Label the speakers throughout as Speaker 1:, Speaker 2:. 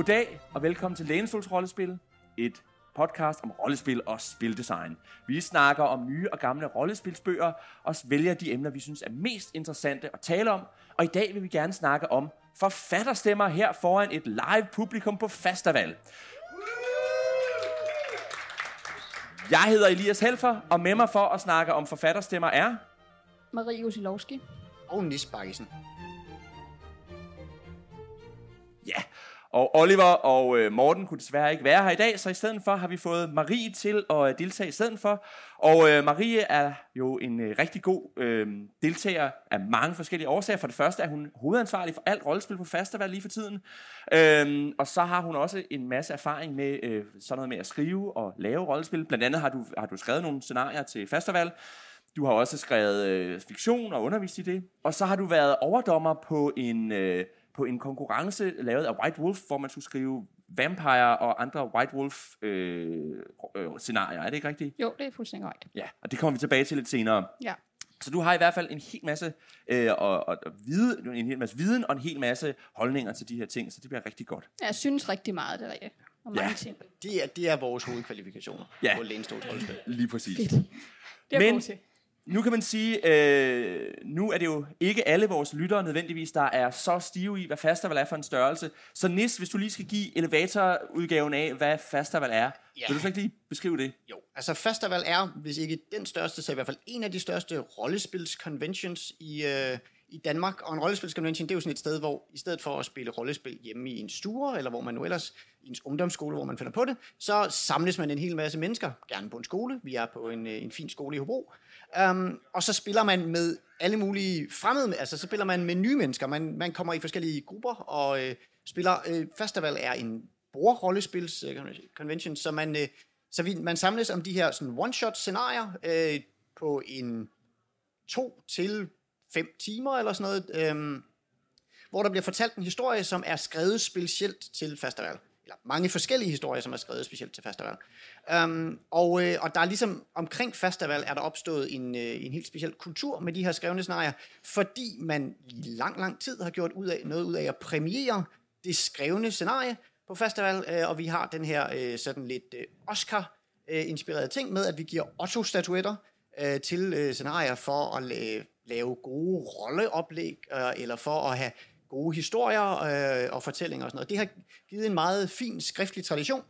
Speaker 1: Goddag og velkommen til Lænestols Rollespil, et podcast om rollespil og spildesign. Vi snakker om nye og gamle rollespilsbøger og vælger de emner, vi synes er mest interessante at tale om. Og i dag vil vi gerne snakke om forfatterstemmer her foran et live publikum på festival. Jeg hedder Elias Helfer, og med mig for at snakke om forfatterstemmer er...
Speaker 2: Marie Usilovski.
Speaker 3: Og Nis Bakkesen.
Speaker 1: Og Oliver og øh, Morten kunne desværre ikke være her i dag, så i stedet for har vi fået Marie til at øh, deltage i stedet for. Og øh, Marie er jo en øh, rigtig god øh, deltager af mange forskellige årsager. For det første er hun hovedansvarlig for alt rollespil på festival lige for tiden. Øh, og så har hun også en masse erfaring med øh, sådan noget med at skrive og lave rollespil. Blandt andet har du, har du skrevet nogle scenarier til festival. Du har også skrevet øh, fiktion og undervist i det. Og så har du været overdommer på en... Øh, på en konkurrence lavet af White Wolf, hvor man skulle skrive vampire og andre White Wolf øh, øh, scenarier. Er det ikke rigtigt?
Speaker 2: Jo, det er fuldstændig right.
Speaker 1: Ja, og det kommer vi tilbage til lidt senere.
Speaker 2: Ja.
Speaker 1: Så du har i hvert fald en hel masse øh, og, og, og vide, en hel masse viden og en hel masse holdninger til de her ting, så det bliver rigtig godt.
Speaker 2: Jeg synes rigtig meget, det er rigtigt. Og mange
Speaker 1: Ja.
Speaker 2: ting.
Speaker 3: Det er, det er vores hovedkvalifikationer
Speaker 1: Ja.
Speaker 3: på Lænestols rollespil.
Speaker 1: Lige præcis.
Speaker 2: Fedt. Det er
Speaker 1: Men-
Speaker 2: til.
Speaker 1: Nu kan man sige, øh, nu er det jo ikke alle vores lyttere nødvendigvis, der er så stive i, hvad festival er for en størrelse. Så Nis, hvis du lige skal give elevatorudgaven af, hvad festival er,
Speaker 3: Ja.
Speaker 1: vil du så ikke lige beskrive det?
Speaker 3: Jo, altså festival er, hvis ikke den største, så i hvert fald en af de største rollespils-conventions i, øh, i Danmark. Og en rollespils-convention, det er jo sådan et sted, hvor i stedet for at spille rollespil hjemme i en stue, eller hvor man nu ellers, i ens ungdomsskole, hvor man finder på det, så samles man en hel masse mennesker, gerne på en skole. Vi er på en, øh, en fin skole i Hobro. Um, og så spiller man med alle mulige fremmede, altså så spiller man med nye mennesker. Man, man kommer i forskellige grupper og øh, spiller. Øh, festival er en bordrollespils øh, convention, så man, øh, så vi, man samles om de her sådan one-shot scenarier øh, på en to til fem timer eller sådan noget, øh, hvor der bliver fortalt en historie, som er skrevet specielt til festival. Eller mange forskellige historier, som er skrevet specielt til festival. Um, øhm, og, øh, og der er ligesom omkring festival er der opstået en, øh, en helt speciel kultur med de her skrevne scenarier, fordi man i lang, lang tid har gjort ud af, noget ud af at premiere det skrevne scenarie på festival, øh, og vi har den her øh, sådan lidt øh, Oscar-inspirerede øh, ting med, at vi giver Otto-statuetter øh, til øh, scenarier for at lave, lave gode rolleoplæg, øh, eller for at have gode historier øh, og fortællinger og sådan noget. Det har givet en meget fin skriftlig tradition,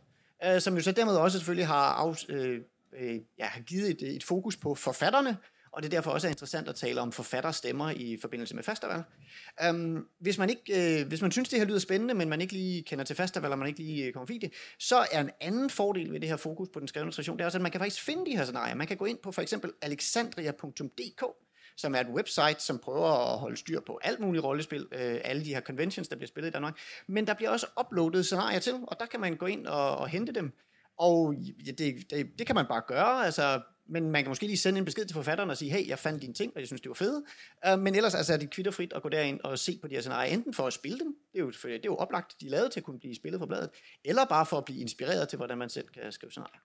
Speaker 3: øh, som jo så dermed også selvfølgelig har, af, øh, øh, ja, har givet et, et fokus på forfatterne, og det er derfor også er interessant at tale om forfatterstemmer i forbindelse med festival. Um, hvis, man ikke, øh, hvis man synes, det her lyder spændende, men man ikke lige kender til festival, og man ikke lige øh, kommer forbi det, så er en anden fordel ved det her fokus på den skrevne tradition, det er også, at man kan faktisk finde de her scenarier. Man kan gå ind på for eksempel alexandria.dk, som er et website, som prøver at holde styr på alt muligt rollespil, øh, alle de her conventions, der bliver spillet i Danmark. Men der bliver også uploadet scenarier til, og der kan man gå ind og, og hente dem. Og ja, det, det, det kan man bare gøre, altså, men man kan måske lige sende en besked til forfatteren og sige, hey, jeg fandt dine ting, og jeg synes, det var fede. Uh, men ellers altså, er det kvitterfrit at gå derind og se på de her scenarier, enten for at spille dem, det er jo, det er jo oplagt, de er lavet til at kunne blive spillet på bladet, eller bare for at blive inspireret til, hvordan man selv kan skrive scenarier.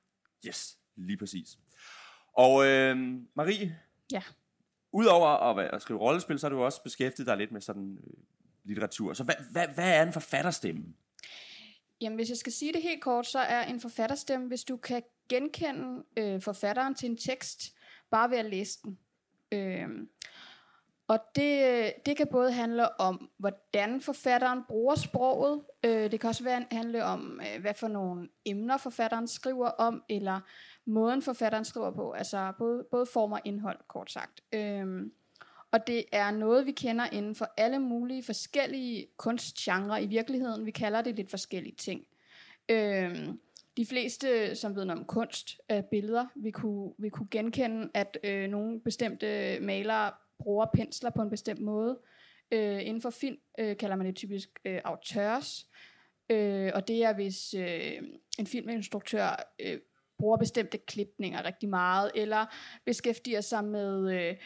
Speaker 1: Yes, lige præcis. Og øh, Marie,
Speaker 2: Ja
Speaker 1: udover at, være- at skrive rollespil, så har du også beskæftiget dig lidt med sådan øh, litteratur. Så hvad, hvad, hvad er en forfatterstemme?
Speaker 2: Jamen, hvis jeg skal sige det helt kort, så er en forfatterstemme, hvis du kan genkende øh, forfatteren til en tekst, bare ved at læse den. Øh, og det, øh, det kan både handle om, hvordan forfatteren bruger sproget. Øh, det kan også være, handle om, øh, hvad for nogle emner forfatteren skriver om, eller måden forfatteren skriver på. Altså både, både form og indhold, kort sagt. Øh, og det er noget, vi kender inden for alle mulige forskellige kunstgenre i virkeligheden. Vi kalder det lidt forskellige ting. Øhm, de fleste, som ved noget om kunst, er billeder. Vi kunne, vi kunne genkende, at øh, nogle bestemte malere bruger pensler på en bestemt måde. Øh, inden for film øh, kalder man det typisk øh, auteurs. Øh, og det er, hvis øh, en filminstruktør øh, bruger bestemte klipninger rigtig meget, eller beskæftiger sig med øh,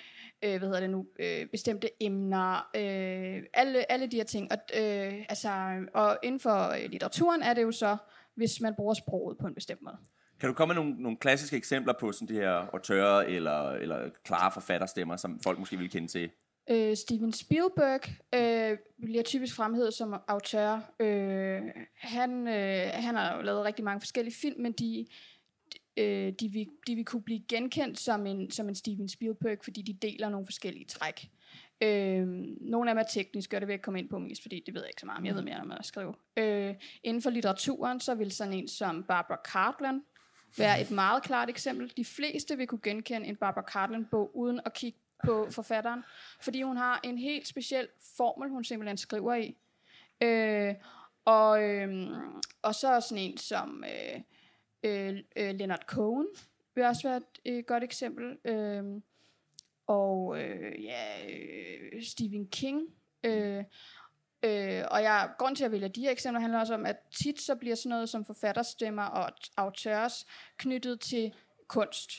Speaker 2: øh, hvad hedder det nu, øh, bestemte emner, øh, alle, alle de her ting. Og, øh, altså, og inden for øh, litteraturen er det jo så, hvis man bruger sproget på en bestemt måde.
Speaker 1: Kan du komme med nogle, nogle klassiske eksempler på sådan de her autører eller, eller klare forfatterstemmer, som folk måske vil kende til?
Speaker 2: Øh, Steven Spielberg øh, bliver typisk fremhævet som autør. Øh, han, øh, han har jo lavet rigtig mange forskellige film, men de, øh, de, vil, de vil kunne blive genkendt som en, som en Steven Spielberg, fordi de deler nogle forskellige træk. Øh, nogle af dem er tekniske, og det vil jeg komme ind på mest, fordi det ved jeg ikke så meget om. Jeg ved mere om at skrive. Øh, inden for litteraturen, så vil sådan en som Barbara Cartland være et meget klart eksempel. De fleste vil kunne genkende en Barbara Cartland-bog, uden at kigge på forfatteren, fordi hun har en helt speciel formel, hun simpelthen skriver i. Øh, og, øh, og så sådan en som øh, øh, øh, Leonard Cohen vil også være et øh, godt eksempel. Øh, og øh, ja, øh, Stephen King. Øh, øh, og jeg, grund til at vælge de her eksempler handler også om, at tit så bliver sådan noget som forfatterstemmer og autørs knyttet til kunst.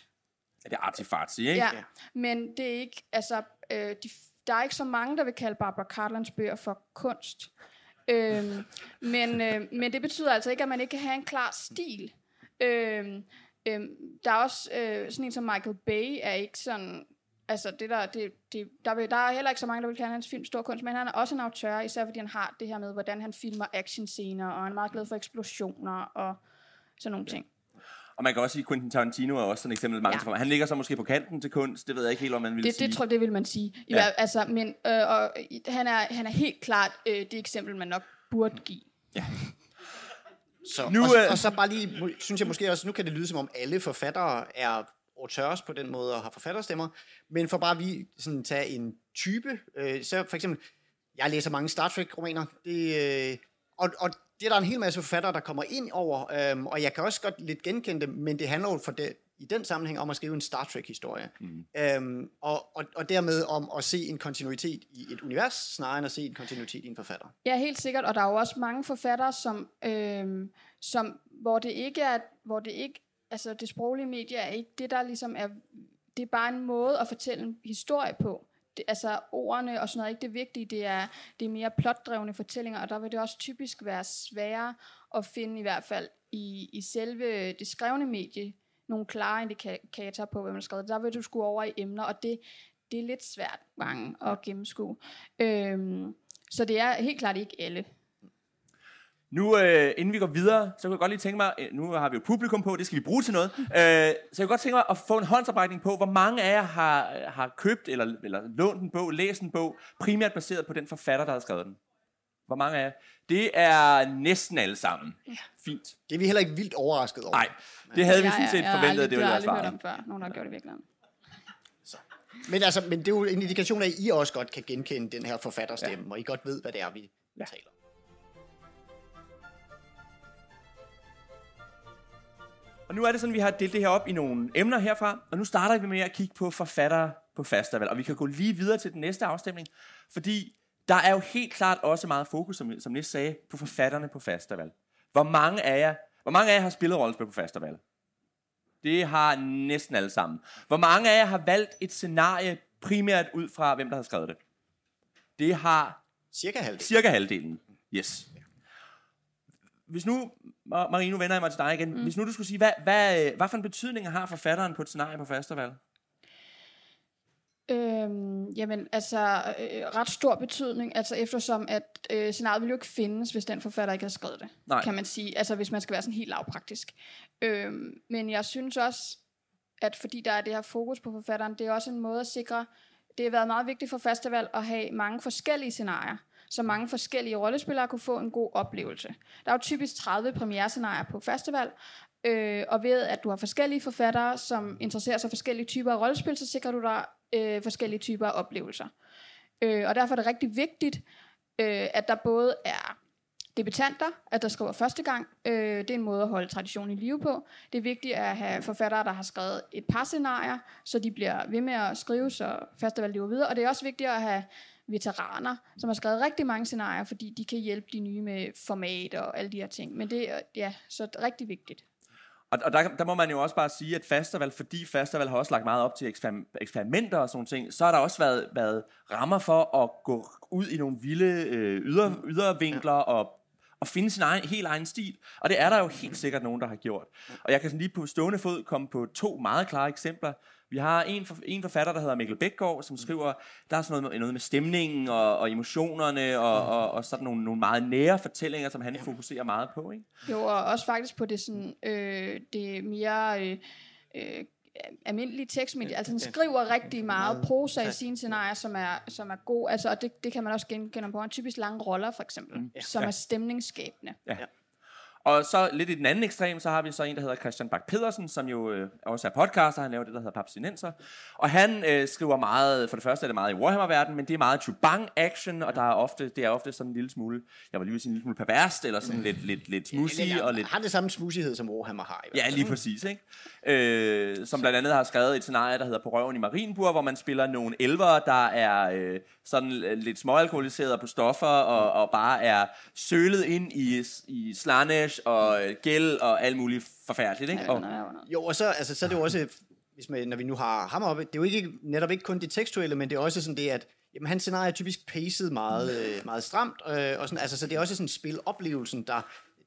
Speaker 1: Ja, det er artifartsy, ikke?
Speaker 2: Ja, men det er ikke, altså, øh, de, der er ikke så mange, der vil kalde Barbara Cartlands bøger for kunst. Øhm, men, øh, men det betyder altså ikke, at man ikke kan have en klar stil. Øhm, øhm, der er også øh, sådan en som Michael Bay, er ikke sådan... Altså, det der, det, det, der, vil, der er heller ikke så mange, der vil kalde hans film stor kunst, men han er også en autør, især fordi han har det her med, hvordan han filmer actionscener, og han er meget glad for eksplosioner og sådan nogle ting.
Speaker 1: Og man kan også sige, at Quentin Tarantino er også sådan et eksempel. Mange ja. Han ligger så måske på kanten til kunst. Det ved jeg ikke helt, om man vil
Speaker 2: det,
Speaker 1: sige.
Speaker 2: Det tror jeg, det vil man sige. I ja. Hver, altså, men, øh, og, han, er, han er helt klart øh, det eksempel, man nok burde give. Ja.
Speaker 3: Så, nu, og, øh... og så bare lige, synes jeg måske også, nu kan det lyde som om alle forfattere er auteurs på den måde og har forfatterstemmer, men for bare vi sådan tage en type, øh, så for eksempel, jeg læser mange Star Trek-romaner, det, øh, og, og det er der en hel masse forfattere, der kommer ind over, øhm, og jeg kan også godt lidt genkende det, men det handler jo for det, i den sammenhæng om at skrive en Star Trek-historie. Mm. Øhm, og, og, og dermed om at se en kontinuitet i et univers, snarere end at se en kontinuitet i en forfatter.
Speaker 2: Ja, helt sikkert, og der er jo også mange forfattere, som, øhm, som hvor det ikke er, hvor det ikke, altså det sproglige medie er ikke det, der ligesom er, det er bare en måde at fortælle en historie på det, altså ordene og sådan noget ikke det vigtige, det er, det er mere plotdrevne fortællinger, og der vil det også typisk være sværere at finde i hvert fald i, i selve det skrevne medie nogle klare indikatorer på, hvad man har skrevet. Der vil du skulle over i emner, og det, det er lidt svært mange at gennemskue. Øhm, så det er helt klart ikke alle.
Speaker 1: Nu, øh, inden vi går videre, så kan jeg godt lige tænke mig, øh, nu har vi jo publikum på, det skal vi bruge til noget, øh, så jeg kan godt tænke mig at få en håndsoprækning på, hvor mange af jer har, har købt eller, eller lånt en bog, læst en bog, primært baseret på den forfatter, der har skrevet den. Hvor mange af jer? Det er næsten alle sammen. Ja. Fint.
Speaker 3: Det er vi heller ikke vildt overrasket over.
Speaker 1: Nej, det havde ja, vi sådan set ja, forventet, at det ville være svaret.
Speaker 2: Jeg har aldrig hørt om før, nogen har gjort det virkelig.
Speaker 3: Så. Men, altså, men det er jo en indikation af, at I også godt kan genkende den her forfatterstemme, ja. og I godt ved, hvad det er, vi ja. taler
Speaker 1: Og nu er det sådan, at vi har delt det her op i nogle emner herfra, og nu starter vi med at kigge på forfattere på festival, og vi kan gå lige videre til den næste afstemning, fordi der er jo helt klart også meget fokus, som, som Nis sagde, på forfatterne på festival. Hvor mange af jer, hvor mange af jer har spillet rollespil på festival? Det har næsten alle sammen. Hvor mange af jer har valgt et scenarie primært ud fra, hvem der har skrevet det? Det har
Speaker 3: cirka halvdelen.
Speaker 1: Cirka halvdelen. Yes hvis nu, Marie, nu vender jeg mig til dig igen. Mm. Hvis nu du skulle sige, hvad, hvad, hvad for en betydning har forfatteren på et scenarie på festival?
Speaker 2: Øhm, jamen, altså, øh, ret stor betydning, altså eftersom, at øh, scenariet vil jo ikke findes, hvis den forfatter ikke har skrevet det, Nej. kan man sige, altså hvis man skal være sådan helt lavpraktisk. Øhm, men jeg synes også, at fordi der er det her fokus på forfatteren, det er også en måde at sikre, det har været meget vigtigt for festival at have mange forskellige scenarier så mange forskellige rollespillere kunne få en god oplevelse. Der er jo typisk 30 premierescenarier på festival, øh, og ved at du har forskellige forfattere, som interesserer sig for forskellige typer af rollespil, så sikrer du dig øh, forskellige typer af oplevelser. Øh, og derfor er det rigtig vigtigt, øh, at der både er debutanter, at der skriver første gang. Øh, det er en måde at holde traditionen i live på. Det er vigtigt at have forfattere, der har skrevet et par scenarier, så de bliver ved med at skrive, så festival lever videre. Og det er også vigtigt at have veteraner, som har skrevet rigtig mange scenarier, fordi de kan hjælpe de nye med format og alle de her ting. Men det er ja, så rigtig vigtigt.
Speaker 1: Og, og der, der må man jo også bare sige, at festival, fordi festival har også lagt meget op til eksperimenter og sådan ting, så har der også været, været rammer for at gå ud i nogle vilde øh, yder, ydervinkler og og finde sin egen, helt egen stil. Og det er der jo helt sikkert nogen, der har gjort. Og jeg kan sådan lige på stående fod komme på to meget klare eksempler. Vi har en, for, en forfatter, der hedder Mikkel Bækgaard, som skriver, der er sådan noget med, noget med stemningen og, og emotionerne og, og, og sådan nogle, nogle meget nære fortællinger, som han fokuserer meget på. Ikke?
Speaker 2: Jo, og også faktisk på det, sådan, øh, det mere øh, øh, almindelige tekstmedie. Altså han skriver rigtig meget prosa i sine scenarier, som er, som er god. Altså, og det, det kan man også genkende på en typisk lange roller, for eksempel, mm. som
Speaker 1: Ja.
Speaker 2: er stemningsskabende.
Speaker 1: Ja. Og så lidt i den anden ekstrem, så har vi så en, der hedder Christian Bak pedersen som jo øh, også er podcaster. Han laver det, der hedder Papsinenser. Og han øh, skriver meget, for det første er det meget i Warhammer-verdenen, men det er meget chubang action, og der er ofte, det er ofte sådan en lille smule, jeg var lige sige en lille smule perverst, eller sådan lidt, lidt, lidt smoothie, og lidt
Speaker 3: Har det samme smoothighed, som Warhammer har. I
Speaker 1: Ja, lige præcis, ikke? Øh, som blandt andet har skrevet et scenarie, der hedder På røven i Marienburg, hvor man spiller nogle elver, der er øh, sådan lidt småalkoholiseret på stoffer, og, og bare er sølet ind i, i Slanesh og øh, gæld og alt muligt forfærdeligt, ikke?
Speaker 2: Ja,
Speaker 1: Og.
Speaker 3: Jo, og så, altså, så er det jo også, hvis man, når vi nu har ham oppe, det er jo ikke, netop ikke kun det tekstuelle, men det er også sådan det, at jamen, hans scenarie er typisk paced meget, øh, meget stramt, øh, og sådan, altså, så det er også sådan spiloplevelsen, der,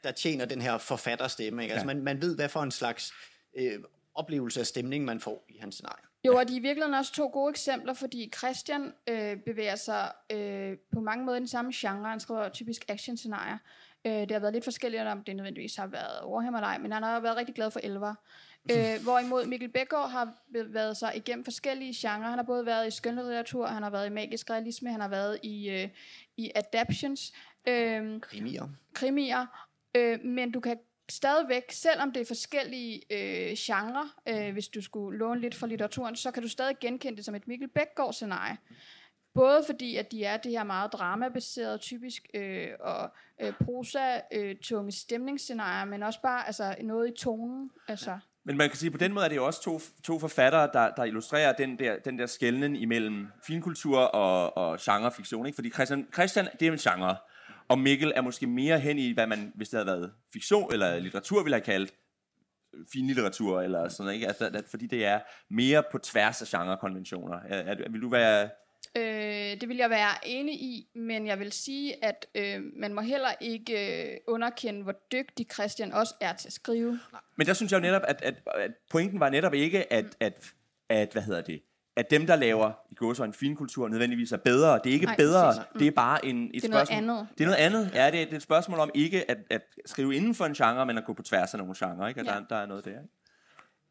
Speaker 3: der tjener den her forfatterstemme. Ikke? Altså,
Speaker 1: Ja.
Speaker 3: man, man ved, hvad for en slags øh, oplevelse af stemning, man får i hans scenarie.
Speaker 2: Jo, og de er i virkeligheden også to gode eksempler, fordi Christian øh, bevæger sig øh, på mange måder i den samme genre. Han skriver typisk action-scenarier. Øh, det har været lidt forskelligt, om det nødvendigvis har været Warhammer eller ej, men han har været rigtig glad for elver. Øh, hvorimod Mikkel Bækgaard har bevæget sig igennem forskellige genrer. Han har både været i skønlitteratur, han har været i magisk realisme, han har været i, øh, i adaptions, øh,
Speaker 3: Krimier.
Speaker 2: krimier, øh, men du kan stadigvæk, selvom det er forskellige øh, genrer, øh, hvis du skulle låne lidt fra litteraturen, så kan du stadig genkende det som et Mikkel Bækgaard-scenarie. Både fordi, at de er det her meget dramabaserede, typisk, øh, og øh, prosa, øh, tunge stemningsscenarier, men også bare altså, noget i tonen. Altså,
Speaker 1: men man kan sige, på den måde er det jo også to, to forfattere, der, der illustrerer den der, den der skældning imellem finkultur og, og genrefiktion. Ikke? Fordi Christian, Christian, det er en genre, og Mikkel er måske mere hen i, hvad man, hvis det havde været fiktion eller litteratur, ville have kaldt øh, finlitteratur, eller sådan noget, ikke? Altså, at, fordi det er mere på tværs af genrekonventioner. Er, er, vil du være...
Speaker 2: Øh, det vil jeg være enig i, men jeg vil sige, at øh, man må heller ikke øh, underkende, hvor dygtig Christian også er til at skrive.
Speaker 1: Men der synes jeg jo netop, at, at, at pointen var netop ikke, at, at, at, hvad hedder det, at dem, der laver i går så en finkultur, nødvendigvis er bedre. Det er ikke
Speaker 2: Nej,
Speaker 1: bedre,
Speaker 2: præcis.
Speaker 1: det er bare en, et
Speaker 2: Det er noget
Speaker 1: spørgsmål.
Speaker 2: andet.
Speaker 1: Det er noget andet. Ja, det er, det er et spørgsmål om ikke at, at skrive inden for en genre, men at gå på tværs af nogle genrer. Ikke? At
Speaker 2: Ja.
Speaker 1: der, der er noget der. Ikke?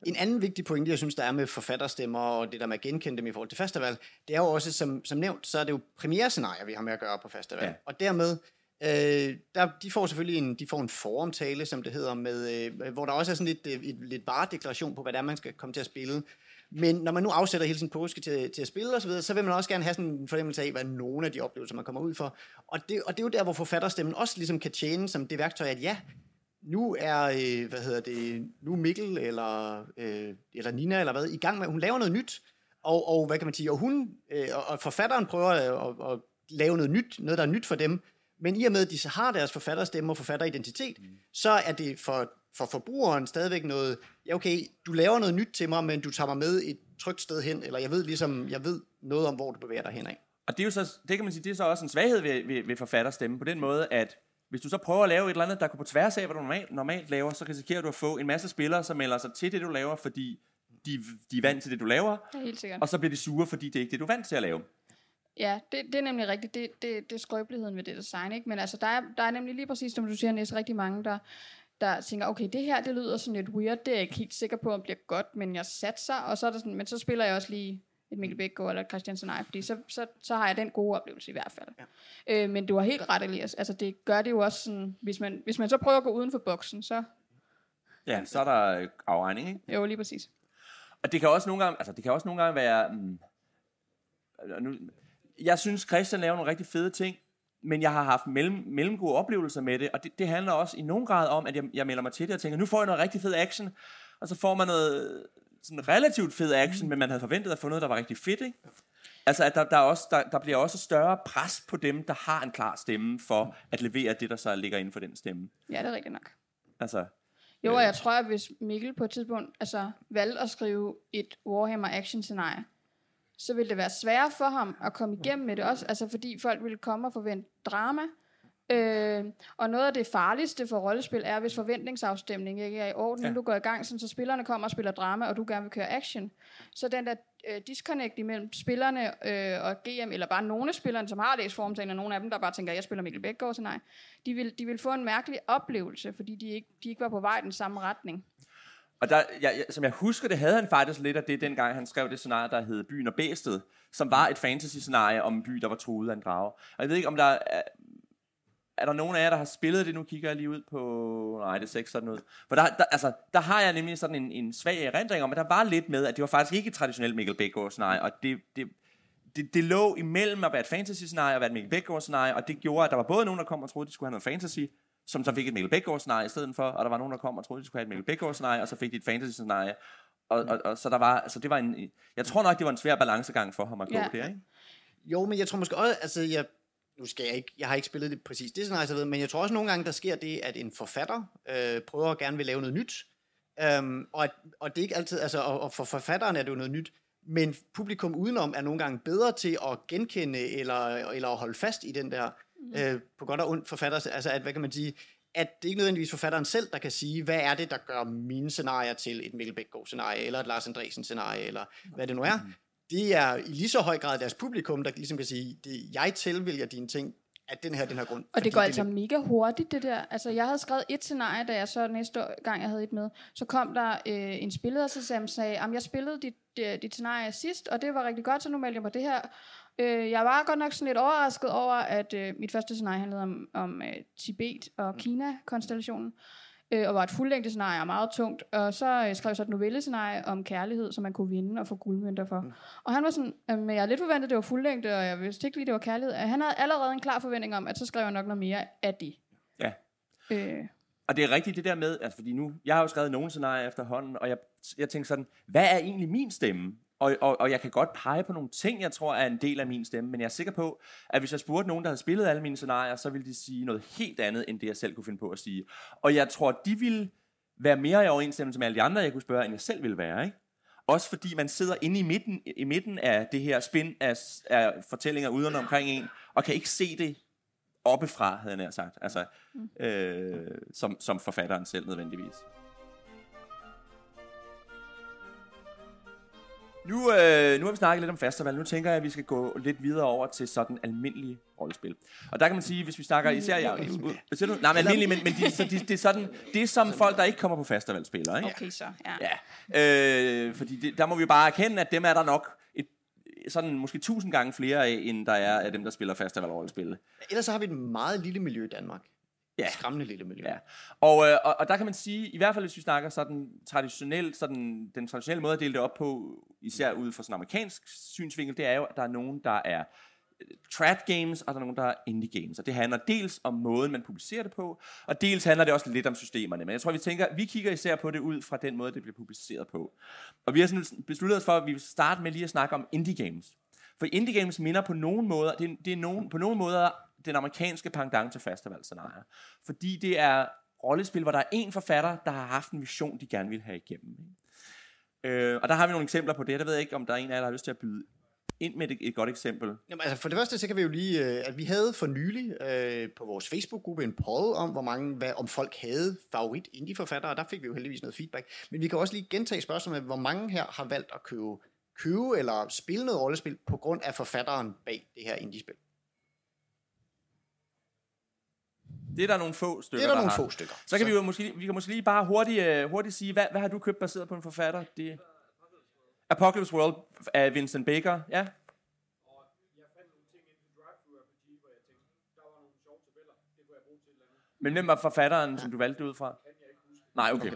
Speaker 3: En anden vigtig pointe, jeg synes, der er med forfatterstemmer og det der med at genkende dem i forhold til festival, det er jo også, som, som nævnt, så er det jo premierescenarier, vi har med at gøre på festival.
Speaker 1: Ja.
Speaker 3: Og dermed, øh, der, de får selvfølgelig en, de får en foromtale, som det hedder, med, øh, hvor der også er sådan lidt, øh, et, lidt varedeklaration på, hvad det er, man skal komme til at spille. Men når man nu afsætter hele sin påske til, til at spille osv., så, så vil man også gerne have sådan en fornemmelse af, hvad nogle af de oplevelser, man kommer ud for. Og det, og det er jo der, hvor forfatterstemmen også ligesom kan tjene som det værktøj, at ja, nu er, øh, hvad hedder det, nu Mikkel eller, øh, eller Nina eller hvad, i gang med, hun laver noget nyt, og, og hvad kan man sige, og hun, øh, og, forfatteren prøver at, at, at lave noget nyt, noget der er nyt for dem, men i og med, at de så har deres forfatterstemme og forfatteridentitet, mm. så er det for, for forbrugeren stadigvæk noget, ja okay, du laver noget nyt til mig, men du tager mig med et trygt sted hen, eller jeg ved ligesom, jeg ved noget om, hvor du bevæger dig hen af.
Speaker 1: Og det er jo så, det kan man sige, det er så også en svaghed ved, ved, ved forfatterstemme, på den måde, at hvis du så prøver at lave et eller andet, der går på tværs af, hvad du normalt, normalt laver, så risikerer du at få en masse spillere, som melder sig til det, du laver, fordi de, de er vant til det, du laver,
Speaker 2: Det er helt sikkert.
Speaker 1: og så bliver de sure, fordi det er ikke det, du er vant til at lave.
Speaker 2: Ja, det, det er nemlig rigtigt. Det, det, det er skrøbeligheden ved det design, ikke? Men altså, der er, der er nemlig lige præcis, som du siger, næsten rigtig mange, der, der tænker, okay, det her, det lyder sådan lidt weird, det er jeg ikke helt sikker på, om bliver godt, men jeg satser, og så er der sådan, men så spiller jeg også lige et Mikkel Bækgaard eller et Christian Senaj, fordi så, så, så har jeg den gode oplevelse i hvert fald. Ja. Øh, men du har helt ret, Elias. Altså, det gør det jo også sådan, hvis man, hvis man så prøver at gå uden for boksen, så
Speaker 1: Ja, så er der øh, afregning, ikke?
Speaker 2: jo lige præcis.
Speaker 1: Og det kan også nogle gange, altså det kan også nogle gange være, mm, nu, jeg synes Christian laver nogle rigtig fede ting, men jeg har haft mellem, mellemgode oplevelser med det, og det, det handler også i nogen grad om, at jeg, jeg melder mig til det og tænker, nu får jeg noget rigtig fed action, og så får man noget sådan relativt fed action, men man havde forventet at få noget, der var rigtig fedt, ikke? Altså, at der, der, er også, der, der bliver også større pres på dem, der har en klar stemme for at levere det, der så ligger inden for den stemme.
Speaker 2: Ja, det er rigtigt nok.
Speaker 1: Altså,
Speaker 2: Jo, og jeg tror, at hvis Mikkel på et tidspunkt altså, valgte at skrive et Warhammer action-scenarie, så ville det være sværere for ham at komme igennem med det også, altså fordi folk ville komme og forvente drama, Øh, og noget af det farligste for rollespil er, hvis forventningsafstemning ikke er i orden, ja. Du går i gang, sådan, så spillerne kommer og spiller drama, og du gerne vil køre action. Så den der øh, disconnect imellem spillerne øh, og GM, eller bare nogle af spillerne, som har læst formtalen, og nogle af dem, der bare tænker, jeg spiller Mikkel Bækgaard, så nej, de vil, de vil få en mærkelig oplevelse, fordi de ikke, de ikke var på vej i den samme retning.
Speaker 1: Og der, jeg, jeg, som jeg husker det, havde han faktisk lidt af det, dengang han skrev det scenarie, der hed Byen og Bæstet, som var et fantasy-scenarie om en by, der var truet af en drage. Og jeg ved ikke, om der er, er der nogen af jer, der har spillet det? Nu kigger jeg lige ud på... Nej, det er ikke sådan noget. For der, der, altså, der har jeg nemlig sådan en, en svag erindring om, at der var lidt med, at det var faktisk ikke et traditionelt Mikkel Bækgaard-scenarie, og det, det, det, det lå imellem at være et fantasy-scenarie og være et Mikkel Bækgaard-scenarie, og det gjorde, at der var både nogen, der kom og troede, de skulle have noget fantasy, som så fik et Mikkel Bækgaard-scenarie i stedet for, og der var nogen, der kom og troede, de skulle have et Mikkel Bækgaard-scenarie, og så fik de et fantasy-scenarie. Og, og, og, så der var, altså det var en, jeg tror nok, det var en svær balancegang for ham at gå
Speaker 2: Ja.
Speaker 1: der, ikke?
Speaker 3: Jo, men jeg tror måske også, altså jeg, nu skal jeg ikke, jeg har ikke spillet det præcis det scenarie, så ved, men jeg tror også nogle gange, der sker det, at en forfatter øh, prøver at gerne vil lave noget nyt, øhm, og, at, og det er ikke altid, altså, og, og for forfatteren er det jo noget nyt, men publikum udenom er nogle gange bedre til at genkende eller, eller at holde fast i den der, øh, på godt og ondt forfatter, altså at, hvad kan man sige, at det ikke nødvendigvis forfatteren selv, der kan sige, hvad er det, der gør mine scenarier til et Mikkel Bækgaard scenarie, eller et Lars Andresen scenarie, eller hvad det nu er. Det er i lige så høj grad deres publikum, der ligesom kan sige, det, jeg tilvælger dine ting, at den her, den her grund.
Speaker 2: Og det går altså
Speaker 3: lidt-
Speaker 2: mega hurtigt, det der. Altså, jeg havde skrevet et scenarie, da jeg så næste gang, jeg havde et med, så kom der øh, en spiller, så sagde, "Jamen, jeg spillede dit, øh, dit scenarie sidst, og det var rigtig godt, så nu meldte jeg mig det her. Øh, jeg var godt nok sådan lidt overrasket over, at øh, mit første scenarie handlede om, om øh, Tibet og Kina-konstellationen, øh, og var et fuldlængde scenarie og meget tungt. Og så øh, skrev jeg så et novellescenarie om kærlighed, som man kunne vinde og få guldmønter for. Mm. Og han var sådan, øh, jeg er lidt forventet, det var fuldlængde, og jeg vidste ikke lige, det var kærlighed. Han havde allerede en klar forventning om, at så skrev jeg nok noget mere af det.
Speaker 1: Ja.
Speaker 2: Øh,
Speaker 1: Og det er rigtigt det der med, altså fordi nu, jeg har jo skrevet nogle scenarier efterhånden, og jeg, jeg tænker sådan, hvad er egentlig min stemme? Og, og, og jeg kan godt pege på nogle ting, jeg tror er en del af min stemme, men jeg er sikker på, at hvis jeg spurgte nogen, der havde spillet alle mine scenarier, så ville de sige noget helt andet, end det jeg selv kunne finde på at sige. Og jeg tror, de ville være mere i overensstemmelse med alle de andre, jeg kunne spørge, end jeg selv ville være, ikke? Også fordi man sidder inde i midten, i midten af det her spin af, af fortællinger uden omkring en, og kan ikke se det oppefra, havde jeg sagt. Altså, øh, som, som forfatteren selv nødvendigvis. Nu, øh, nu har vi snakket lidt om festival. Nu tænker jeg, at vi skal gå lidt videre over til sådan almindelige rollespil. Og der kan man sige, hvis vi snakker især... Ja, hvad siger du? Nej, men almindelige, men, men de, så de, det er sådan, det er som folk, der ikke kommer på festival spiller, ikke?
Speaker 2: okay, så. Ja.
Speaker 1: Ja, øh, fordi det, der må vi bare erkende, at dem er der nok et, sådan måske tusind gange flere af, end der er af dem, der spiller festival-rollespil.
Speaker 3: Ellers så har vi et meget lille miljø i Danmark.
Speaker 1: Ja.
Speaker 3: Skræmmende lille miljø.
Speaker 1: Ja. Og, øh, og, og der kan man sige, i hvert fald hvis vi snakker sådan traditionelt, sådan, den traditionelle måde at dele det op på, især ud fra sådan amerikansk synsvinkel, det er jo, at der er nogen, der er øh, trad games, og der er nogen, der er indie games. Og det handler dels om måden, man publicerer det på, og dels handler det også lidt om systemerne. Men jeg tror, vi tænker, vi kigger især på det ud fra den måde, det bliver publiceret på. Og vi har sådan besluttet os for, at vi vil starte med lige at snakke om indie games. For indie games minder på nogen måder, det er, det er nogen, på nogen måder den amerikanske pendant til festivalscenarier. Fordi det er rollespil, hvor der er en forfatter, der har haft en vision, de gerne vil have igennem. Ikke? Øh, og der har vi nogle eksempler på det. Der ved jeg ikke, om der er en af jer, der har lyst til at byde ind med et, et godt eksempel.
Speaker 3: Jamen, altså for det første, så kan vi jo lige, øh, at vi havde for nylig øh, på vores Facebook-gruppe en poll om, hvor mange, hvad, om folk havde favorit indie-forfattere, og der fik vi jo heldigvis noget feedback. Men vi kan også lige gentage spørgsmålet, hvor mange her har valgt at købe, købe eller spille noget rollespil på grund af forfatteren bag det her indie-spil.
Speaker 1: Det er der nogle få
Speaker 3: Det
Speaker 1: stykker,
Speaker 3: er der nogle
Speaker 1: har.
Speaker 3: få stykker.
Speaker 1: Så kan vi jo måske, vi kan måske lige bare hurtigt, uh, hurtigt sige, hvad, hvad har du købt baseret på en forfatter? Det Apocalypse World af Vincent Baker, ja. Men hvem var forfatteren, som du valgte det ud fra? Nej, okay.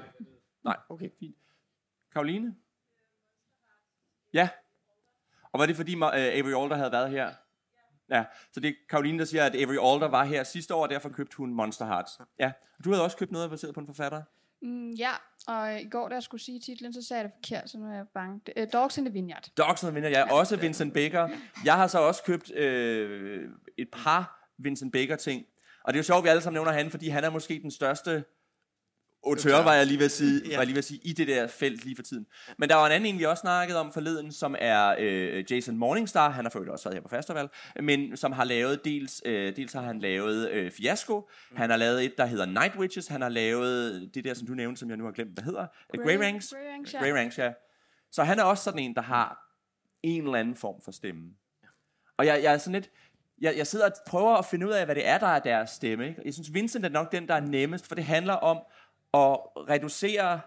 Speaker 1: Nej,
Speaker 3: Okay.
Speaker 1: fint. Karoline? Ja. Og var det fordi uh, Avery Alder havde været her? Ja, så det er Karoline, der siger, at Avery Alder var her sidste år, og derfor købte hun Monster Hearts. Ja, du havde også købt noget baseret på en forfatter?
Speaker 2: Mm, ja, og i går, da jeg skulle sige titlen, så sagde jeg det forkert, så nu er jeg bange. Uh, Dogs in the Vineyard.
Speaker 1: Dogs and the Vineyard, ja, også Vincent Baker. Jeg har så også købt øh, et par Vincent Baker ting. Og det er jo sjovt, at vi alle sammen nævner han, fordi han er måske den største autør, var jeg lige ved at sige,
Speaker 3: Ja.
Speaker 1: var lige ved at sige i det der felt lige for tiden. Men der var en anden en, vi også snakkede om forleden, som er øh, Jason Morningstar. Han har for øvrigt også været her på festival, men som har lavet dels, øh, dels har han lavet øh, Fiasco. Han har lavet et, der hedder Night Witches. Han har lavet det der, som du nævnte, som jeg nu har glemt, hvad hedder. Grey, Grey Ranks.
Speaker 2: Grey Ranks, ja.
Speaker 1: Grey Ranks, ja. Så han er også sådan en, der har en eller anden form for stemme. Og jeg, jeg er sådan lidt... Jeg, jeg sidder og prøver at finde ud af, hvad det er, der er deres stemme. Ikke? Jeg synes, Vincent er nok den, der er nemmest, for det handler om at reducere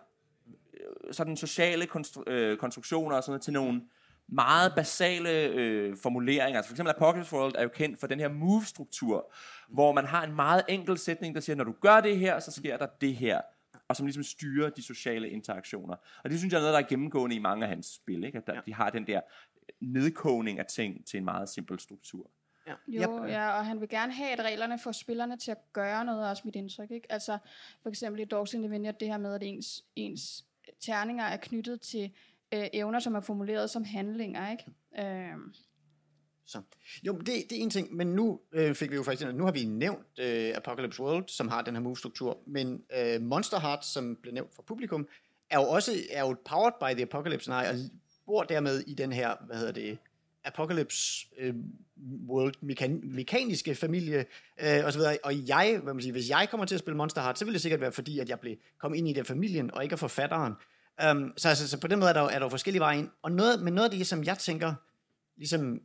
Speaker 1: øh, sådan sociale konstru- øh, konstruktioner og sådan noget til nogle meget basale øh, formuleringer. Altså for eksempel Apocalypse World er jo kendt for den her move-struktur, hvor man har en meget enkel sætning, der siger, når du gør det her, så sker der det her og som ligesom styrer de sociale interaktioner. Og det synes jeg er noget, der er gennemgående i mange af hans spil, ikke? at der, ja. de har den der nedkogning af ting til en meget simpel struktur.
Speaker 3: Ja.
Speaker 2: Jo, ja, og han vil gerne have, at reglerne får spillerne til at gøre noget, er også mit indtryk. Ikke? Altså, for eksempel i Dogs in the Vineyard, det her med, at ens, ens terninger er knyttet til øh, evner, som er formuleret som handlinger. Ikke? Øh,
Speaker 3: Så. Jo, det, det er en ting, men nu øh, fik vi jo faktisk, nu har vi nævnt øh, Apocalypse World, som har den her move-struktur, men øh, Monster Heart, som blev nævnt for publikum, er jo også er jo powered by the Apocalypse scenario, og bor dermed i den her, hvad hedder det, Apocalypse øh, World mekan- mekaniske familie øh, og så videre. Og jeg, hvad man siger, hvis jeg kommer til at spille Monster Heart, så vil det sikkert være fordi, at jeg blev kom ind i den familien og ikke er forfatteren. Um, så, altså, så på den måde er der, er der forskellige veje ind. Og noget, men noget af det, som jeg tænker, ligesom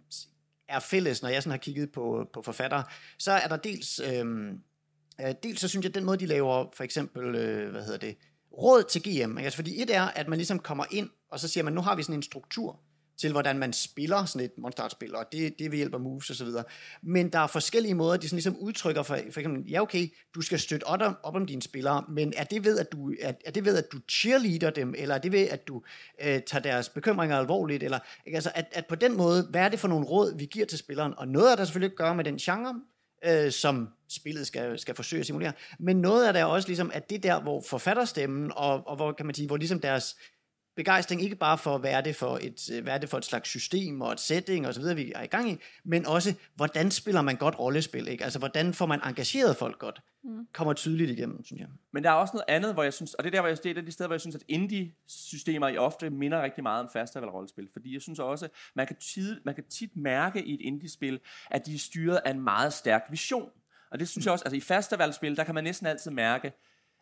Speaker 3: er fælles, når jeg sådan har kigget på, på forfattere, så er der dels, øhm, øh, dels så synes jeg, at den måde, de laver for eksempel, øh, hvad hedder det, råd til GM, altså fordi et er, at man ligesom kommer ind, og så siger man, nu har vi sådan en struktur til, hvordan man spiller sådan et monsterspil, og det, det ved hjælp af moves og så videre. Men der er forskellige måder, de sådan ligesom udtrykker for, for eksempel, ja okay, du skal støtte op om, op om dine spillere, men er det ved, at du, er, er det ved, at du cheerleader dem, eller er det ved, at du øh, tager deres bekymringer alvorligt, eller ikke? Altså, at, at på den måde, hvad er det for nogle råd, vi giver til spilleren? Og noget af det selvfølgelig at gøre med den genre, øh, som spillet skal, skal forsøge at simulere. Men noget af det er også ligesom, at det der, hvor forfatterstemmen, og, og hvor kan man sige, hvor ligesom deres begejstring ikke bare for, hvad er det for et, øh, hvad er det for et slags system og et setting og så videre, vi er i gang i, men også, hvordan spiller man godt rollespil, ikke? Altså, hvordan får man engageret folk godt, mm. kommer tydeligt igennem, synes jeg.
Speaker 1: Men der er også noget andet, hvor jeg synes, og det er der, hvor jeg, det er de steder, hvor jeg synes, at indie-systemer i ofte minder rigtig meget om festival-rollespil. Fordi jeg synes også, man kan, tid, man kan tit mærke i et indie-spil, at de er styret af en meget stærk vision. Og det synes jeg også, altså i festivalspil, der kan man næsten altid mærke,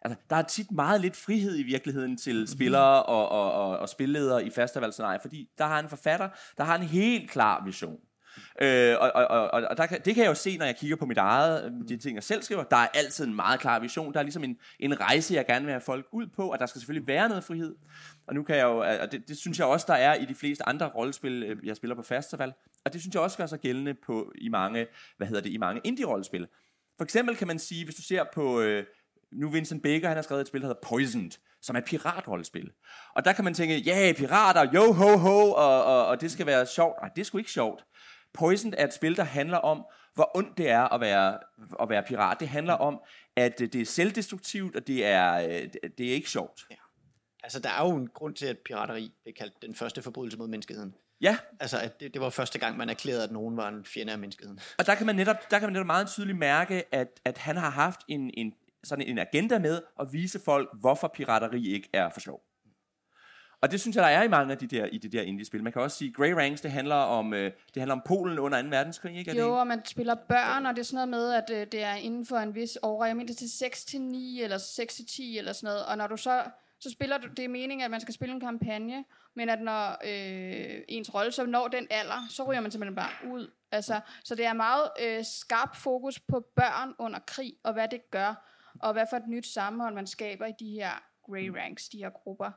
Speaker 1: altså der er tit meget lidt frihed i virkeligheden til spillere og, og, og, og spilledere i festivalscenarier, fordi der har en forfatter, der har en helt klar vision. Øh, og og, og, og der kan, det kan jeg jo se, når jeg kigger på mit eget, øh, de ting, jeg selv skriver. Der er altid en meget klar vision. Der er ligesom en, en rejse, jeg gerne vil have folk ud på, og der skal selvfølgelig være noget frihed. Og nu kan jeg jo, og det, det synes jeg også, der er i de fleste andre rollespil, øh, jeg spiller på festival. Og det synes jeg også gør sig gældende på, i mange, hvad hedder det, i mange indie-rollespil. For eksempel kan man sige, hvis du ser på, øh, nu Vincent Baker, han har skrevet et spil, der hedder Poisoned, som er et piratrollespil. Og der kan man tænke, ja, yeah, pirater, yo ho ho, og, og, og det skal være sjovt. Nej, det er sgu ikke sjovt. Poisoned er et spil, der handler om, hvor ondt det er at være, at være pirat. Det handler om, at det er selvdestruktivt, og det er, øh, det er ikke sjovt.
Speaker 3: Altså, der er jo en grund til, at pirateri blev kaldt den første forbrydelse mod menneskeheden.
Speaker 1: Ja,
Speaker 3: Altså, at det, det var første gang, man erklærede, at nogen var en fjende af menneskeheden.
Speaker 1: og der kan man netop, der kan man netop meget tydeligt mærke, at, at han har haft en, en, sådan en agenda med at vise folk, hvorfor pirateri ikke er for sjov. Og det synes jeg, der er i mange af de der, i de der indie-spil. Man kan også sige, Grey Ranks, det handler om, øh, det handler om Polen under 2. verdenskrig, ikke? Er det
Speaker 2: Jo,
Speaker 1: ikke?
Speaker 2: og man spiller børn, og det er sådan noget med, at øh, det er inden for en vis år. Jeg mener, det er til 6 til 9 eller 6 til 10 eller sådan noget. Og når du så, så spiller du, det er meningen, at man skal spille en kampagne, men at når øh, ens rolle så når den alder, så ryger man simpelthen bare ud. Altså, så det er meget øh, skarp fokus på børn under krig, og hvad det gør, og hvad for et nyt sammenhold man skaber i de her grey ranks, de her grupper.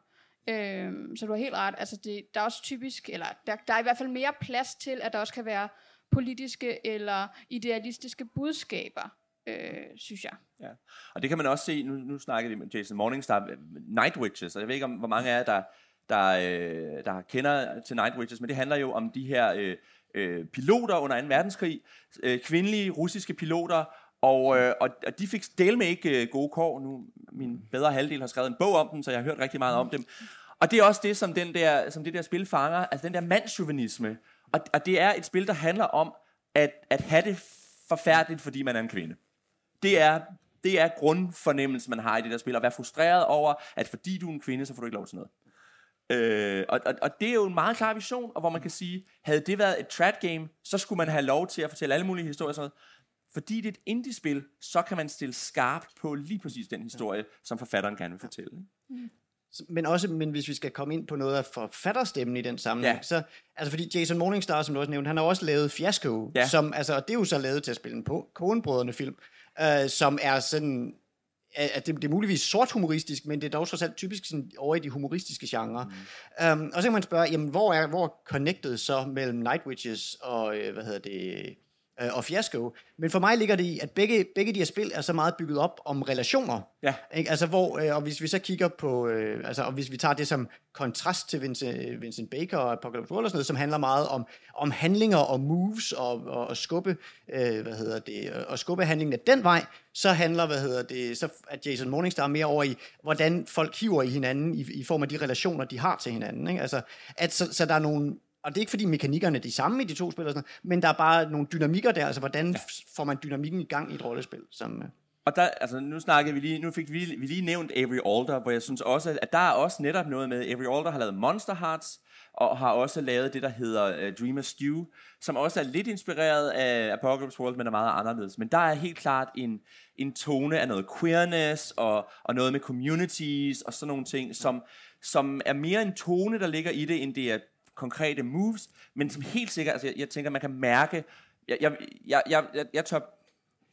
Speaker 2: Øhm, så du har helt ret. Altså det, der er også typisk, eller der, der er i hvert fald mere plads til, at der også kan være politiske eller idealistiske budskaber, øh, synes jeg.
Speaker 1: Ja. Og det kan man også se, nu, nu snakker vi med Jason Morningstar, Night Witches, og jeg ved ikke, om hvor mange af jer, der, der, øh, der kender til Night Witches, men det handler jo om de her øh, øh, piloter under 2. verdenskrig, øh, kvindelige russiske piloter, og, øh, og, og de fik del med ikke øh, gode kår. Nu, min bedre halvdel har skrevet en bog om dem, så jeg har hørt rigtig meget om dem. Og det er også det, som, den der, som det der spil fanger, altså den der mandsjuvenisme. Og, og det er et spil, der handler om at, at have det forfærdeligt, fordi man er en kvinde. Det er Det er grundfornemmelsen, man har i det der spil, at være frustreret over, at fordi du er en kvinde, så får du ikke lov til noget. Øh, og, og, og det er jo en meget klar vision, og hvor man kan sige, havde det været et trad game, så skulle man have lov til at fortælle alle mulige historier og sådan noget. Fordi det er et indie-spil, så kan man stille skarpt på lige præcis den historie, som forfatteren gerne vil fortælle.
Speaker 3: Men også, men hvis vi skal komme ind på noget af forfatterstemmen i den sammenhæng, ja. så, altså fordi Jason Morningstar, som du også nævnte, han har også lavet Fiasco, ja. som, altså, og det er jo så lavet til at spille en Coen-brødrene film, øh, som er sådan, at det, det er muligvis sort humoristisk, men det er dog trods alt typisk sådan over i de humoristiske genrer. Mm. Um, og så kan man spørge, jamen, hvor er hvor er connected så mellem Night Witches og, øh, hvad hedder det, øh, og Fiasco. Men for mig ligger det i, at begge, begge de her spil er så meget bygget op om relationer.
Speaker 1: Ja.
Speaker 3: Ikke? Altså hvor, øh, og hvis vi så kigger på, øh, altså og hvis vi tager det som kontrast til Vincent, Vincent Baker og Apocalypse World og sådan noget, som handler meget om, om handlinger og moves og, og, og skubbe, øh, hvad hedder det, og skubbe handlingen af den vej, så handler, hvad hedder det, så at Jason Morningstar mere over i, hvordan folk hiver i hinanden i, i form af de relationer, de har til hinanden. Ikke? Altså, at så, så der er nogle og det er ikke fordi mekanikkerne er de samme i de to spil, og sådan noget, men der er bare nogle dynamikker der, altså hvordan ja. får man dynamikken i gang i et rollespil, som... øh,
Speaker 1: Og der, altså nu snakkede vi lige, nu fik vi, vi lige nævnt Avery Alder, hvor jeg synes også, at der er også netop noget med, Avery Alder har lavet Monster Hearts, og har også lavet det, der hedder uh, Dreamer Stew, som også er lidt inspireret af Apocalypse World, men er meget anderledes. Men der er helt klart en, en tone af noget queerness, og, og noget med communities, og sådan nogle ting, som, som er mere en tone, der ligger i det, end det er konkrete moves, men som helt sikkert, altså jeg, jeg tænker, man kan mærke, jeg, jeg, jeg, jeg, jeg, jeg tør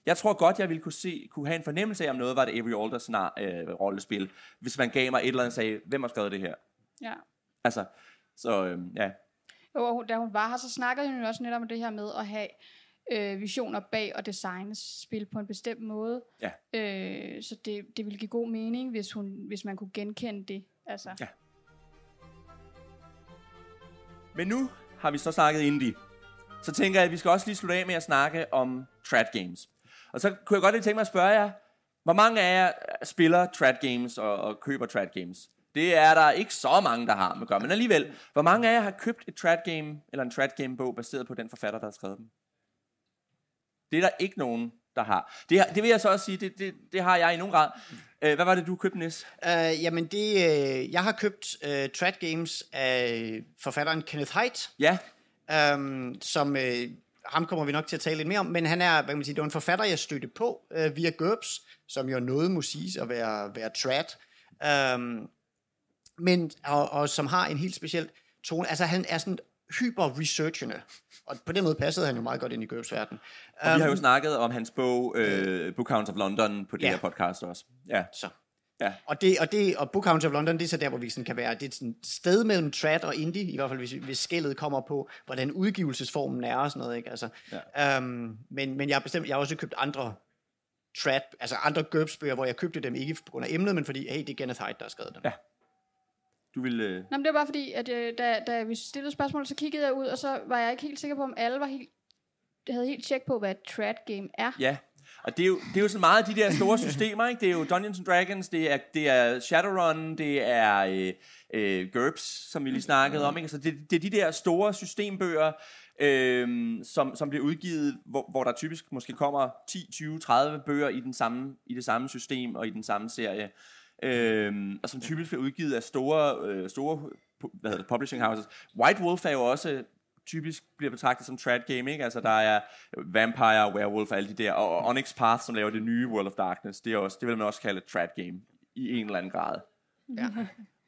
Speaker 1: jeg tror godt, jeg ville kunne, se, kunne have en fornemmelse af, om noget var det Avery Alder snar, øh, rollespil, hvis man gav mig et eller andet og sagde, hvem har skrevet det her?
Speaker 2: Ja.
Speaker 1: Altså, så øh, ja.
Speaker 2: Jo, og hun- da hun var her, så snakkede hun jo også netop om det her med at have øh, visioner bag og designe spil på en bestemt måde.
Speaker 1: Ja.
Speaker 2: Øh, så det, det ville give god mening, hvis, hun, hvis man kunne genkende det. Altså.
Speaker 1: Ja. Men nu har vi så snakket indie. Så tænker jeg, at vi skal også lige slutte af med at snakke om trad games. Og så kunne jeg godt lige tænke mig at spørge jer, hvor mange af jer spiller trad games og, og køber trad games? Det er der ikke så mange, der har med gør, men alligevel, hvor mange af jer har købt et trad game eller en trad game bog baseret på den forfatter, der har skrevet dem? Det er der ikke nogen, der har. Det, det vil jeg så også sige, det, det, det har jeg i nogen grad. Øh, hvad var det, du købte, Nis?
Speaker 3: Uh, jamen det, uh, jeg har købt uh, Trad Games af forfatteren Kenneth Haidt,
Speaker 1: Ja,
Speaker 3: um, som uh, ham kommer vi nok til at tale lidt mere om, men han er, hvad kan man sige, det var en forfatter, jeg stødte på uh, via GURPS, som jo noget må siges at være, være trad, um, men, og, og som har en helt speciel tone, altså han er sådan hyper-researchende, og på den måde passede han jo meget godt ind i GURPS verden.
Speaker 1: og vi har jo snakket om hans bog, øh, Book Hounds of London, på det
Speaker 3: Ja.
Speaker 1: her podcast også. Ja,
Speaker 3: Så.
Speaker 1: ja.
Speaker 3: Og, det, og, det, og Book Hounds of London, det er så der, hvor vi sådan kan være, det er sådan et sted mellem trad og indie, i hvert fald hvis, hvis skældet kommer på, hvordan udgivelsesformen er og sådan noget, ikke? Altså, ja. um, men, men jeg har bestemt, jeg har også købt andre trad, altså andre GURPS-bøger, hvor jeg købte dem ikke på grund af emnet, men fordi, hey, det er Kenneth Haidt, der har skrevet dem.
Speaker 1: Ja. Du vil... Øh...
Speaker 2: Nå, men det var bare fordi, at øh, da, da vi stillede spørgsmål, så kiggede jeg ud, og så var jeg ikke helt sikker på, om alle var helt, havde helt tjek på, hvad et trad game er.
Speaker 1: Ja, og det er, jo, det er jo sådan meget af de der store systemer, ikke? Det er jo Dungeons and Dragons, det er, det er Shadowrun, det er øh, øh, GURPS, som vi lige snakkede om, ikke? Så det, det er de der store systembøger, øh, som, som bliver udgivet, hvor, hvor der typisk måske kommer 10, 20, 30 bøger i, den samme, i det samme system og i den samme serie. Øh, og som typisk bliver udgivet af store, øh, store hvad hedder det, publishing houses. White Wolf er jo også typisk bliver betragtet som trad game, ikke? Altså der er Vampire, Werewolf og alle de der, og Onyx Path, som laver det nye World of Darkness, det, er også, det vil man også kalde et trad game i en eller anden grad.
Speaker 3: Ja.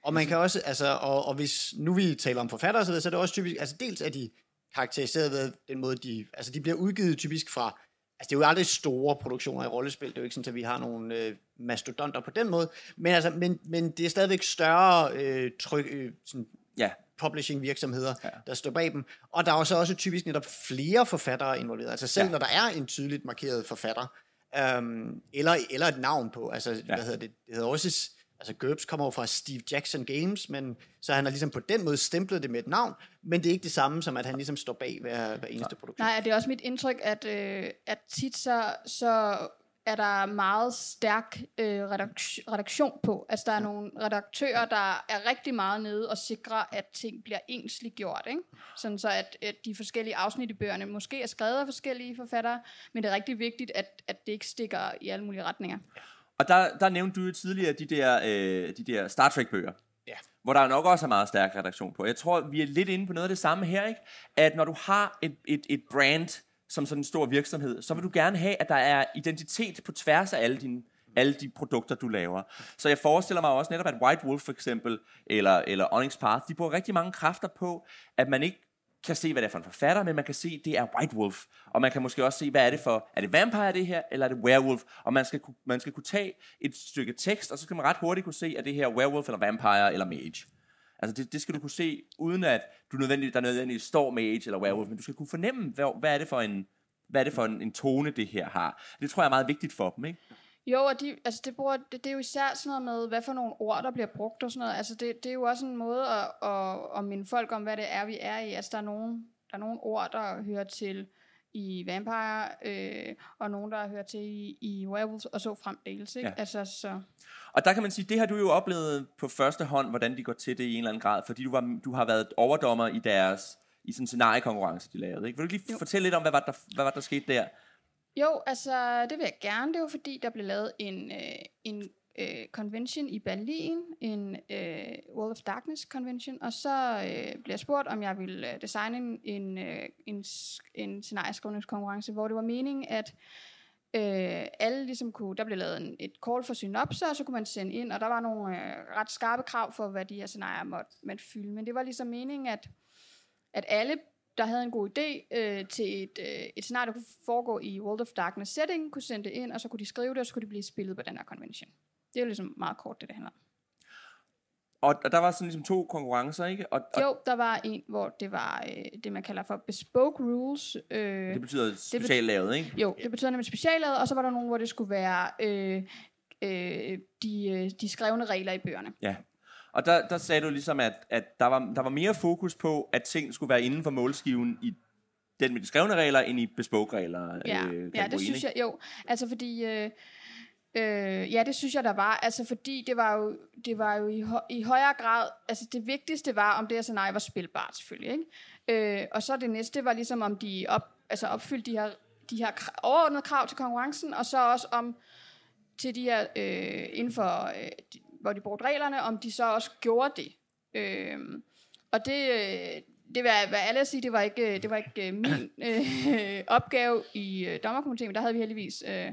Speaker 3: Og man kan også, altså, og, og hvis nu vi taler om forfattere og så videre, så er det også typisk, altså dels er de karakteriseret ved den måde, de, altså de bliver udgivet typisk fra, altså det er jo aldrig store produktioner i rollespil, det er jo ikke sådan, at vi har nogle øh, mastodonter på den måde, men, altså, men, men det er stadigvæk større øh, tryk, øh, sådan
Speaker 1: Ja,
Speaker 3: publishing virksomheder,
Speaker 1: Ja.
Speaker 3: der står bag dem. Og der er også, også typisk netop flere forfattere involveret. Altså selv
Speaker 1: Ja.
Speaker 3: når der er en tydeligt markeret forfatter, øhm, eller, eller et navn på, altså ja. hvad hedder det, det hedder også, altså GURPS kommer jo fra Steve Jackson Games, men så han har ligesom på den måde stemplet det med et navn, men det er ikke det samme som, at han ligesom står bag hver, hver eneste produktion.
Speaker 2: Nej, det er også mit indtryk, at, øh, at tit så, så er der meget stærk øh, redaktion, redaktion på. Altså der er nogle redaktører, der er rigtig meget nede og sikrer, at ting bliver ensligt gjort. Ikke? Sådan så, at, at de forskellige afsnit i bøgerne måske er skrevet af forskellige forfattere, men det er rigtig vigtigt, at, at det ikke stikker i alle mulige retninger.
Speaker 1: Og der, der nævnte du jo tidligere de der, øh, de der Star Trek-bøger.
Speaker 3: Ja.
Speaker 1: Hvor der nok også er meget stærk redaktion på. Jeg tror, vi er lidt inde på noget af det samme her, ikke? At når du har et, et, et brand som sådan en stor virksomhed, så vil du gerne have, at der er identitet på tværs af alle dine alle de produkter, du laver. Så jeg forestiller mig også netop, at White Wolf for eksempel, eller, eller Onyx Path, de bruger rigtig mange kræfter på, at man ikke kan se, hvad det er for en forfatter, men man kan se, det er White Wolf. Og man kan måske også se, hvad er det for, er det vampire det her, eller er det werewolf? Og man skal, man skal kunne tage et stykke tekst, og så skal man ret hurtigt kunne se, er det her werewolf, eller vampire, eller mage. Altså det, det skal du kunne se, uden at du nødvendigt, der nødvendigvis står mage eller werewolf, men du skal kunne fornemme, hvad, hvad er det for en, hvad er det for en, en tone, det her har. Det tror jeg er meget vigtigt for dem, ikke?
Speaker 2: Jo, og de, altså det, bruger, det, det er jo især sådan noget med, hvad for nogle ord, der bliver brugt og sådan noget. Altså det, det er jo også en måde at, at, at minde folk om, hvad det er, vi er i. Altså der er nogle, der er nogle ord, der hører til i Vampire, øh, og nogle, der hører til i, i Werewolves, og så fremdeles, ikke?
Speaker 1: Ja.
Speaker 2: Ja. Altså, så...
Speaker 1: Og der kan man sige, det har du jo oplevet på første hånd, hvordan de går til det i en eller anden grad, fordi du, var, du har været overdommer i deres i sådan en scenariekonkurrence, de lavede. Ikke? Vil du ikke lige
Speaker 2: Jo.
Speaker 1: fortælle lidt om, hvad var, der, hvad var der skete der?
Speaker 2: Jo, altså, det vil jeg gerne. Det var fordi, der blev lavet en, øh, en øh, convention i Berlin, en øh, World of Darkness convention, og så øh, blev jeg spurgt, om jeg ville øh, designe en, en, øh, en, en scenarieskrivningskonkurrence, hvor det var meningen, at øh, alle ligesom kunne, der blev lavet en, et call for synopser, og så kunne man sende ind, og der var nogle øh, ret skarpe krav for, hvad de her scenarier måtte man fylde. Men det var ligesom meningen, at, at alle, der havde en god idé øh, til et, øh, et scenarie, der kunne foregå i World of Darkness setting, kunne sende det ind, og så kunne de skrive det, og så kunne de blive spillet på den her convention. Det er jo ligesom meget kort, det det handler om.
Speaker 1: Og, og der var sådan ligesom to konkurrencer, ikke? Og, og
Speaker 2: Jo, der var en, hvor det var øh, det, man kalder for bespoke rules. Øh,
Speaker 1: det betyder specielt lavet, ikke?
Speaker 2: Jo, det betyder nemlig speciallavet, og så var der nogen, hvor det skulle være øh, øh, de, øh, de skrevne regler i bøgerne.
Speaker 1: Ja. Og der, der sagde du ligesom, at, at der, var, der var mere fokus på, at ting skulle være inden for målskiven i den med de skrevne regler, end i bespoke-regler.
Speaker 2: Ja,
Speaker 1: øh,
Speaker 2: ja det synes jeg, jo. Altså fordi, øh, øh, ja, det synes jeg, der var. Altså fordi det var jo, det var jo i, hø- i højere grad, altså det vigtigste var, om det her scenarie var spilbart selvfølgelig, ikke? Øh, og så det næste var ligesom, om de op, altså opfyldte de her, de her overordnede krav til konkurrencen, og så også om til de her, øh, inden for, øh, de, hvor de brugte reglerne, om de så også gjorde det. Øh, og det, øh, det vil jeg være ærlig at sige, det var ikke, det var ikke øh, min øh, opgave i øh, dommerkomiteen, men der havde vi heldigvis øh,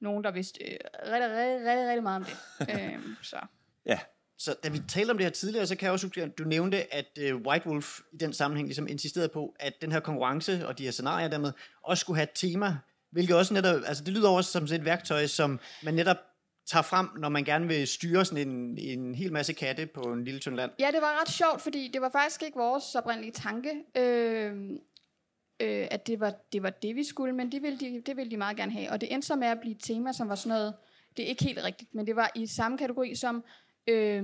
Speaker 2: nogen, der vidste øh, rigtig, rigtig, rigtig, rigtig meget om det. øh, så.
Speaker 1: Ja.
Speaker 3: Så da vi talte om det her tidligere, så kan jeg også huske, at du nævnte, at White Wolf i den sammenhæng ligesom insisterede på, at den her konkurrence og de her scenarier dermed også skulle have et tema, hvilket også netop, altså det lyder også som et værktøj, som man netop tager frem, når man gerne vil styre sådan en, en hel masse katte på en lille tynd land.
Speaker 2: Ja, det var ret sjovt, fordi det var faktisk ikke vores oprindelige tanke, øh, øh, at det var, det var det, vi skulle, men det ville, de, det ville de meget gerne have. Og det endte så med at blive et tema, som var sådan noget, det er ikke helt rigtigt, men det var i samme kategori som øh,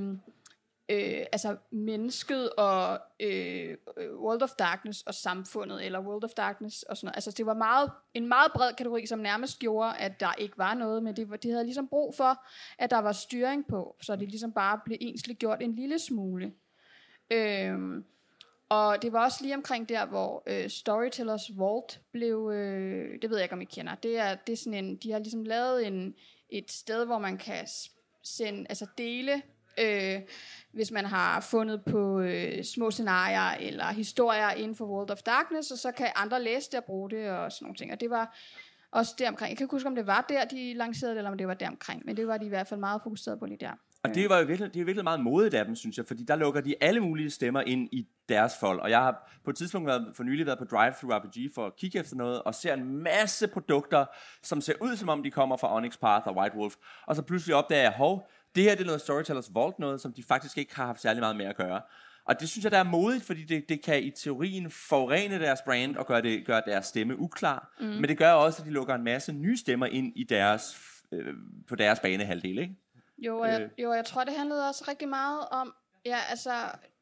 Speaker 2: øh, altså mennesket og øh, World of Darkness og samfundet, eller World of Darkness og sådan noget. Altså det var meget, en meget bred kategori, som nærmest gjorde, at der ikke var noget, men det, var, de havde ligesom brug for, at der var styring på, så det ligesom bare blev ensligt gjort en lille smule. Øhm, og det var også lige omkring der, hvor øh, Storytellers Vault blev, øh, det ved jeg ikke, om I kender, det er, det er sådan en, de har ligesom lavet en, et sted, hvor man kan sende, altså dele, øh, hvis man har fundet på øh, små scenarier eller historier inden for World of Darkness, og så kan andre læse det og bruge det og sådan nogle ting. Og det var også deromkring. Jeg kan ikke huske, om det var der, de lancerede det, eller om det var deromkring, men det var de i hvert fald meget fokuseret på lige der.
Speaker 1: Og det var jo virkelig, det er virkelig meget modigt af dem, synes jeg, fordi der lukker de alle mulige stemmer ind i deres fold. Og jeg har på et tidspunkt været, for nylig været på Drive-Thru RPG for at kigge efter noget, og ser en masse produkter, som ser ud som om de kommer fra Onyx Path og White Wolf. Og så pludselig opdager jeg, hov, det her det er noget Storytellers Vault noget, som de faktisk ikke har haft særlig meget med at gøre. Og det synes jeg, der er modigt, fordi det, det kan i teorien forurene deres brand og gøre, det, gøre deres stemme uklar. Mm. Men det gør også, at de lukker en masse nye stemmer ind i deres, øh, på deres banehalvdel, ikke?
Speaker 2: Jo, og jeg,
Speaker 1: Øh.
Speaker 2: jo, jeg tror, det handlede også rigtig meget om, ja, altså,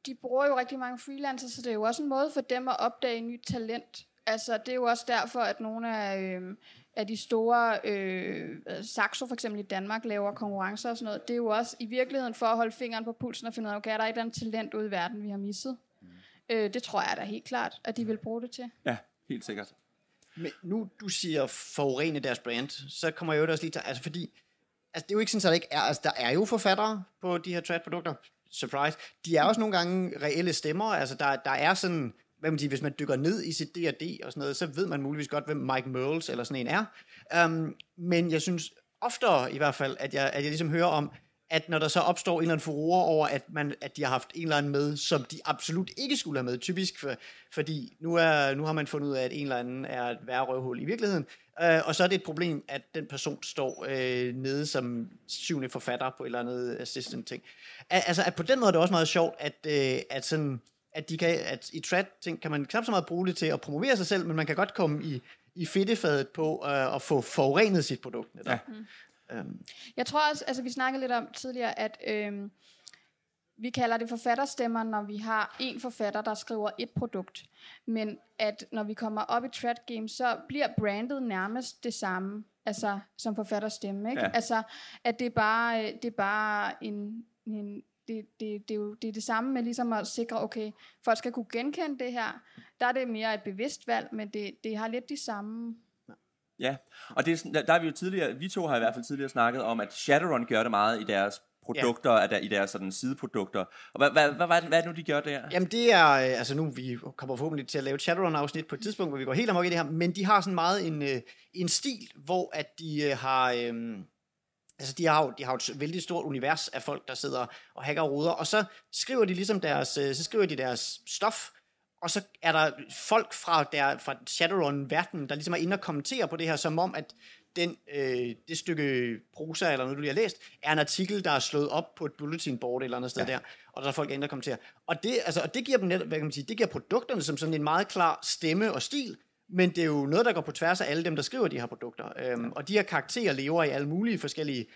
Speaker 2: de bruger jo rigtig mange freelancers, så det er jo også en måde for dem at opdage nyt talent. Altså, det er jo også derfor, at nogle af, øh, af de store, øh, Saxo for eksempel i Danmark, laver konkurrencer og sådan noget. Det er jo også i virkeligheden for at holde fingeren på pulsen og finde ud af, okay, er der et eller andet talent ude i verden, vi har misset? Mm. Øh, det tror jeg da helt klart, at de vil bruge det til.
Speaker 1: Ja, helt sikkert.
Speaker 3: Men nu du siger forurene deres brand, så kommer jeg jo også lige til, altså fordi, altså det er jo ikke sådan, at der ikke er, altså der er jo forfattere på de her trad-produkter, surprise. De er også nogle gange reelle stemmer, altså der, der er sådan, hvad man siger, hvis man dykker ned i sit D&D og sådan noget, så ved man muligvis godt, hvem Mike Merles eller sådan en er. Um, men jeg synes oftere i hvert fald, at jeg, at jeg ligesom hører om, at når der så opstår en eller anden furore over, at, man, at de har haft en eller anden med, som de absolut ikke skulle have med, typisk for, fordi nu, er, nu har man fundet ud af, at en eller anden er et værre røvhul i virkeligheden, øh, og så er det et problem, at den person står øh, nede som syvende forfatter på et eller andet assistant ting. Al- altså, at på den måde er det også meget sjovt, at, øh, at sådan at, de kan, at i trad ting kan man knap så meget bruge det til at promovere sig selv, men man kan godt komme i, i fedtefadet på øh, at få forurenet sit produkt. Netop.
Speaker 1: Ja.
Speaker 2: Mm.
Speaker 3: Øhm,
Speaker 2: Jeg tror også, altså vi snakkede lidt om tidligere, at øhm, vi kalder det forfatterstemmer, når vi har en forfatter, der skriver et produkt. Men at når vi kommer op i Trad Games, så bliver brandet nærmest det samme, altså som forfatterstemme. Ikke?
Speaker 1: Ja.
Speaker 2: Altså, at det er bare, øh, det er bare en, en det, det, det, er jo, det er det samme med ligesom at sikre, okay, folk skal kunne genkende det her. Der er det mere et bevidst valg, men det, det har lidt de samme
Speaker 1: Ja, og det er, der, er vi jo tidligere, vi to har i hvert fald tidligere snakket om, at Shadowrun gør det meget i deres produkter, ja. der, i deres sådan, sideprodukter. Og hvad, hvad, hvad, hvad, det- hvad er det nu, de gør der?
Speaker 3: Jamen det er, øh, altså nu vi kommer forhåbentlig til at lave et Shadowrun-afsnit på et tidspunkt, hvor vi går helt amok i det her, men de har sådan meget en, øh, en stil, hvor at de øh, har, øh, altså de har, jo, de har jo et vældig stort univers af folk, der sidder og hacker og ruder, og så skriver de ligesom deres, øh, så skriver de deres stof, og så er der folk fra, der, fra Shadowrun-verdenen, der ligesom er inde og kommenterer på det her, som om, at den, øh, det stykke prosa, eller noget, du lige har læst, er en artikel, der er slået op på et bulletin board eller andet sted ja. der, og der er folk, der kommenterer. Og det, altså, og det giver dem net, hvad kan man sige, det giver produkterne som sådan en meget klar stemme og stil, men det er jo noget, der går på tværs af alle dem, der skriver de her produkter. Øhm, og de her karakterer lever i alle mulige forskellige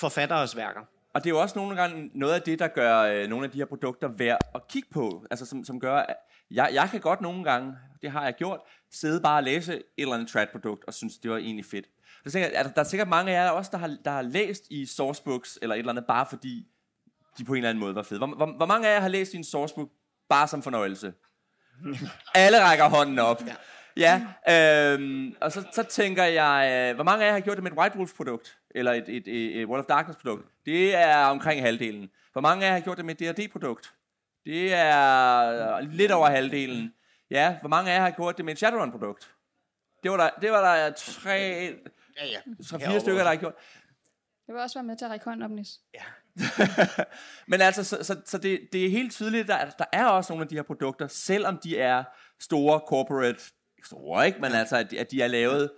Speaker 3: forfatteres værker.
Speaker 1: Og det er jo også nogle gange noget af det, der gør øh, nogle af de her produkter værd at kigge på. Altså som, som gør, at jeg, jeg kan godt nogle gange, det har jeg gjort, sidde bare og læse et eller andet trad-produkt og synes, det var egentlig fedt. Der, tænker, jeg, er der, der er sikkert mange af jer også, der har, der har læst i sourcebooks eller et eller andet, bare fordi de på en eller anden måde var fede. Hvor, hvor, hvor mange af jer har læst i en sourcebook bare som fornøjelse? Alle rækker hånden op. Ja, øhm, og så, så tænker jeg, øh, hvor mange af jer har gjort det med et White Wolf produkt? Eller et, et, et, et World of Darkness produkt? Det er omkring halvdelen. Hvor mange af jer har gjort det med et D&D produkt? Det er øh, lidt over halvdelen. Ja, hvor mange af jer har gjort det med et Shadowrun produkt? Det var der, det var der tre,
Speaker 3: Ja, ja.
Speaker 1: tre fire stykker, der har gjort.
Speaker 2: Det vil også være med til at række hånden op, Nis.
Speaker 1: Men altså, så, så, så det, det er helt tydeligt, at der, der er også nogle af de her produkter, selvom de er store corporate, store, ikke? Men altså, at de, at de er lavet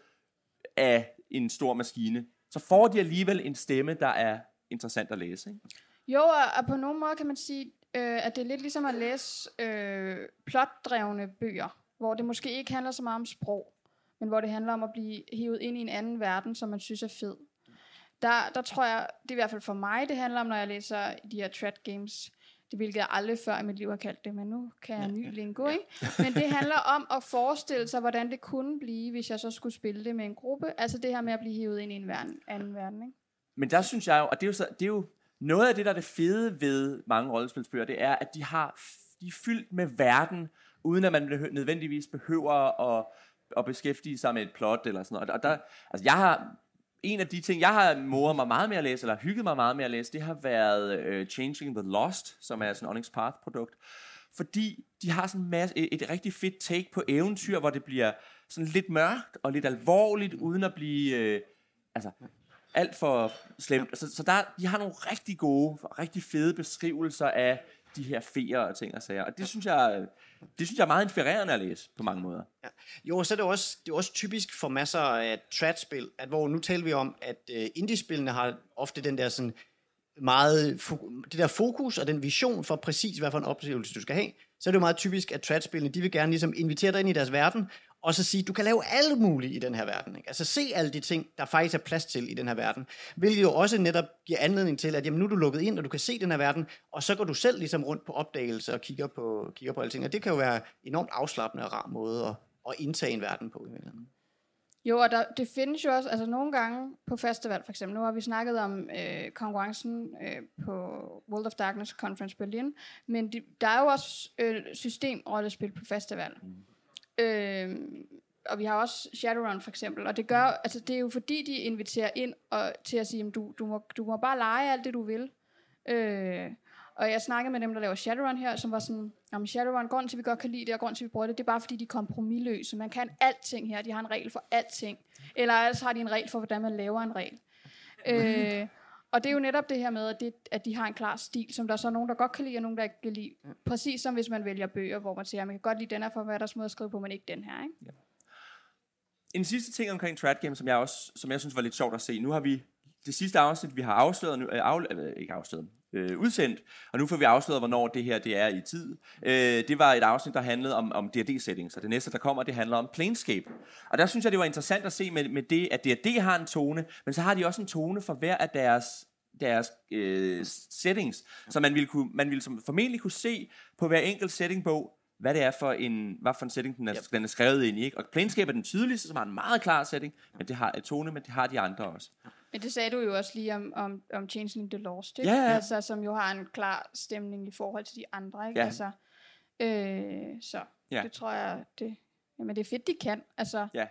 Speaker 1: af en stor maskine, så får de alligevel en stemme, der er interessant at læse. Ikke?
Speaker 2: Jo, og, og på nogen måde kan man sige, øh, at det er lidt ligesom at læse øh, plotdrevne bøger, hvor det måske ikke handler så meget om sprog, men hvor det handler om at blive hivet ind i en anden verden, som man synes er fed. Der, der tror jeg, det er i hvert fald for mig, det handler om, når jeg læser de her trad games, det hvilket jeg aldrig før i mit liv har kaldt det, men nu kan jeg ny lingo, ikke? Men det handler om at forestille sig, hvordan det kunne blive, hvis jeg så skulle spille det med en gruppe. Altså det her med at blive hivet ind i en verden, anden verden, ikke?
Speaker 1: Men der synes jeg jo, og det er jo, så, det er jo noget af det, der er det fede ved mange rollespilsbøger, det er, at de har de er fyldt med verden, uden at man nødvendigvis behøver at, at beskæftige sig med et plot eller sådan noget. Og der, altså jeg har, en af de ting, jeg har moret mig meget med at læse, eller hygget mig meget med at læse, det har været uh, Changing the Lost, som er sådan en Onyx Path produkt. Fordi de har sådan masse, et, et rigtig fedt take på eventyr, hvor det bliver sådan lidt mørkt og lidt alvorligt, uden at blive... Øh, altså, alt for slemt. Så, så der, de har nogle rigtig gode, rigtig fede beskrivelser af de her feer og ting og sager. Og det synes jeg, øh, det synes jeg er meget inspirerende at læse på mange måder.
Speaker 3: Ja. Jo, så er det også, det er også typisk for masser af trad-spil, at hvor nu taler vi om, at uh, indie-spillene har ofte den der sådan meget, det der fokus og den vision for præcis, hvad for en oplevelse du skal have, så er det jo meget typisk, at tratspillene, de vil gerne ligesom invitere dig ind i deres verden, og så sige, du kan lave alt muligt i den her verden. Ikke? Altså se alle de ting, der faktisk er plads til i den her verden. Hvilket jo også netop giver anledning til, at jamen, nu er du lukket ind, og du kan se den her verden, og så går du selv ligesom rundt på opdagelse og kigger på, kigger på alting. Og det kan jo være enormt afslappende og rar måde at, at indtage en verden på. I virkeligheden.
Speaker 2: Jo, og der, det findes jo også, altså nogle gange på festival for eksempel, nu har vi snakket om øh, konkurrencen øh, på World of Darkness Conference Berlin, men de, der er jo også øh, systemrollespil på festival. Mm. Øh, og vi har også Shadowrun for eksempel, og det gør, altså det er jo fordi, de inviterer ind og, til at sige, du, du, må, du må bare lege alt det, du vil. Øh, og jeg snakkede med dem, der laver Shadowrun her, som var sådan, jamen Shadowrun, grunden til, at vi godt kan lide det, og grunden til, at vi bruger det, det er bare fordi, de er kompromilløse. Man kan alting her. De har en regel for alting. Eller ellers har de en regel for, hvordan man laver en regel. øh, og det er jo netop det her med, at, det, at de har en klar stil, som der er så nogen, der godt kan lide, og nogen, der ikke kan lide. Præcis som hvis man vælger bøger, hvor man siger, at man kan godt lide den her for, hvad der måde at skrive på, men ikke den her. Ikke? Ja.
Speaker 1: En sidste ting omkring Trad Game, som jeg også, som jeg synes var lidt sjovt at se. Nu har vi det sidste afsnit, vi har afsløret, nu, af, øh, ikke afsløret, øh, udsendt, og nu får vi afsløret, hvornår det her det er i tid. Øh, det var et afsnit, der handlede om, om D&D-settings, og det næste, der kommer, det handler om Planescape. Og der synes jeg, det var interessant at se med, med det, at D&D har en tone, men så har de også en tone for hver af deres deres øh, settings, så man ville, kunne, man ville som, formentlig kunne se på hver enkelt settingbog, hvad det er for en, hvad for en setting, den er, yep. den er skrevet ind i. Ikke? Og Planescape er den tydeligste, som har en meget klar setting, men det har et tone, men det har de andre også.
Speaker 2: Men det sagde du jo også lige om, om, om Changeling the Lost, ikke?
Speaker 1: Ja, ja.
Speaker 2: Altså, som jo har en klar stemning i forhold til de andre, ikke?
Speaker 1: Ja.
Speaker 2: Altså, øh, så
Speaker 1: Ja.
Speaker 2: det tror jeg, det, jamen det er fedt, de kan. Altså,
Speaker 1: Ja.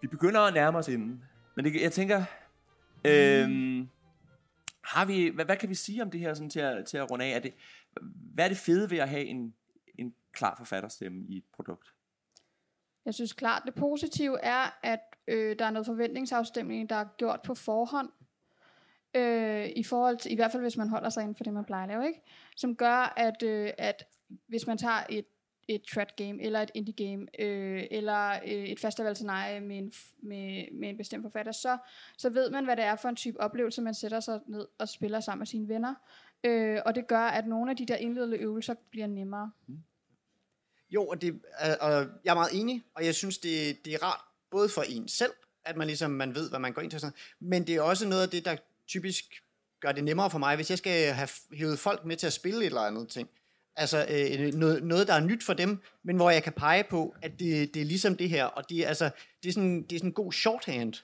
Speaker 1: Vi begynder at nærme os inden. Men det, jeg tænker, øhm, har vi, hvad, hvad kan vi sige om det her sådan til, at, til at runde af? Er det, hvad er det fede ved at have en, en klar forfatterstemme i et produkt?
Speaker 2: Jeg synes klart, det positive er, at øh, der er noget forventningsafstemning, der er gjort på forhånd. Øh, I forhold til, i hvert fald hvis man holder sig inden for det, man plejer at lave, ikke? Som gør, at, øh, at hvis man tager et, et trad game, eller et indie game, øh, eller øh, et festivalscenarie med en, med, med en bestemt forfatter, så, så ved man, hvad det er for en type oplevelse, man sætter sig ned og spiller sammen med sine venner. Øh, og det gør, at nogle af de der indledende øvelser bliver nemmere. Mm.
Speaker 3: Jo, og, det, og jeg er meget enig, og jeg synes, det, det er rart, både for en selv, at man ligesom man ved, hvad man går ind til, sådan men det er også noget af det, der typisk gør det nemmere for mig, hvis jeg skal have hævet folk med til at spille et eller andet ting. Altså øh, noget, noget, der er nyt for dem, men hvor jeg kan pege på, at det, det er ligesom det her, og det altså, det er, sådan, det er sådan en god shorthand,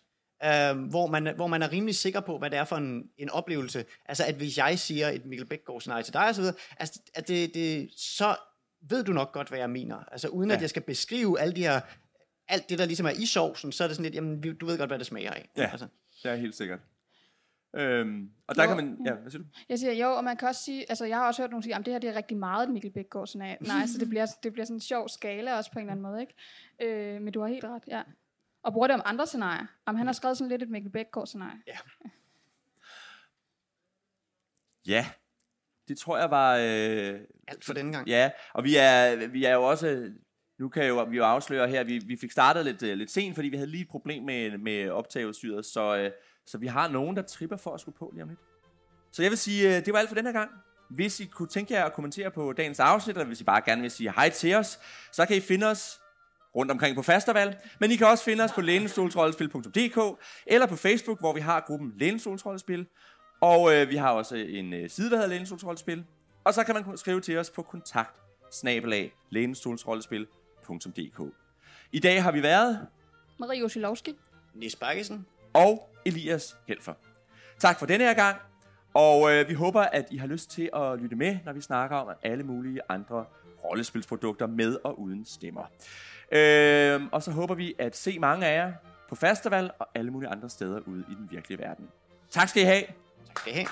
Speaker 3: øh, hvor, man, hvor man er rimelig sikker på, hvad det er for en, en oplevelse. Altså at hvis jeg siger et Mikkel Bækgaard scenarie til dig videre, altså, at det, det, så ved du nok godt, hvad jeg mener. Altså uden ja. At jeg skal beskrive alle de her, alt det, der ligesom er i sovsen, så er det sådan lidt, jamen du ved godt, hvad det smager af.
Speaker 1: Ja.
Speaker 3: Altså.
Speaker 1: Det er helt sikkert. Øhm, og der
Speaker 2: Jo,
Speaker 1: kan man... Ja, hvad siger du?
Speaker 2: Jeg siger jo, og man kan også sige, altså jeg har også hørt nogen sige, at det her det er rigtig meget et Mikkel Bækgaard sådan af. Nej, så det bliver, det bliver sådan en sjov skala også på en eller anden måde, ikke? Øh, men du har helt ret, ja. Og bruger det om andre scenarier. Om han har skrevet sådan lidt et Mikkel Bækgaard scenarie.
Speaker 1: Ja, det tror jeg var... Øh,
Speaker 3: Alt for denne gang.
Speaker 1: Ja, og vi er, vi er jo også, nu kan jo, vi jo afsløre her, vi, vi fik startet lidt, øh, lidt sent, fordi vi havde lige et problem med, med optageudstyret, så, øh, så vi har nogen, der tripper for at skulle på lige om lidt. Så jeg vil sige, øh, det var alt for den her gang. Hvis I kunne tænke jer at kommentere på dagens afsnit, eller hvis I bare gerne vil sige hej til os, så kan I finde os rundt omkring på Fastervalg, men I kan også finde os på lænestolsrollespil.dk eller på Facebook, hvor vi har gruppen Lænestolsrollespil, og øh, vi har også en øh, side, der hedder Lænestolsrollespil, og så kan man skrive til os på kontakt snabelag lænestolsrollespil.dk. I dag har vi været
Speaker 2: Marie Osilowski.
Speaker 3: Nis Bakkesen
Speaker 1: og Elias Helfer. Tak for denne her gang, og øh, vi håber, at I har lyst til at lytte med, når vi snakker om alle mulige andre rollespilsprodukter med og uden stemmer. Øh, og så håber vi at se mange af jer på festival og alle mulige andre steder ude i den virkelige verden. Tak skal I have.
Speaker 3: Tak skal I have.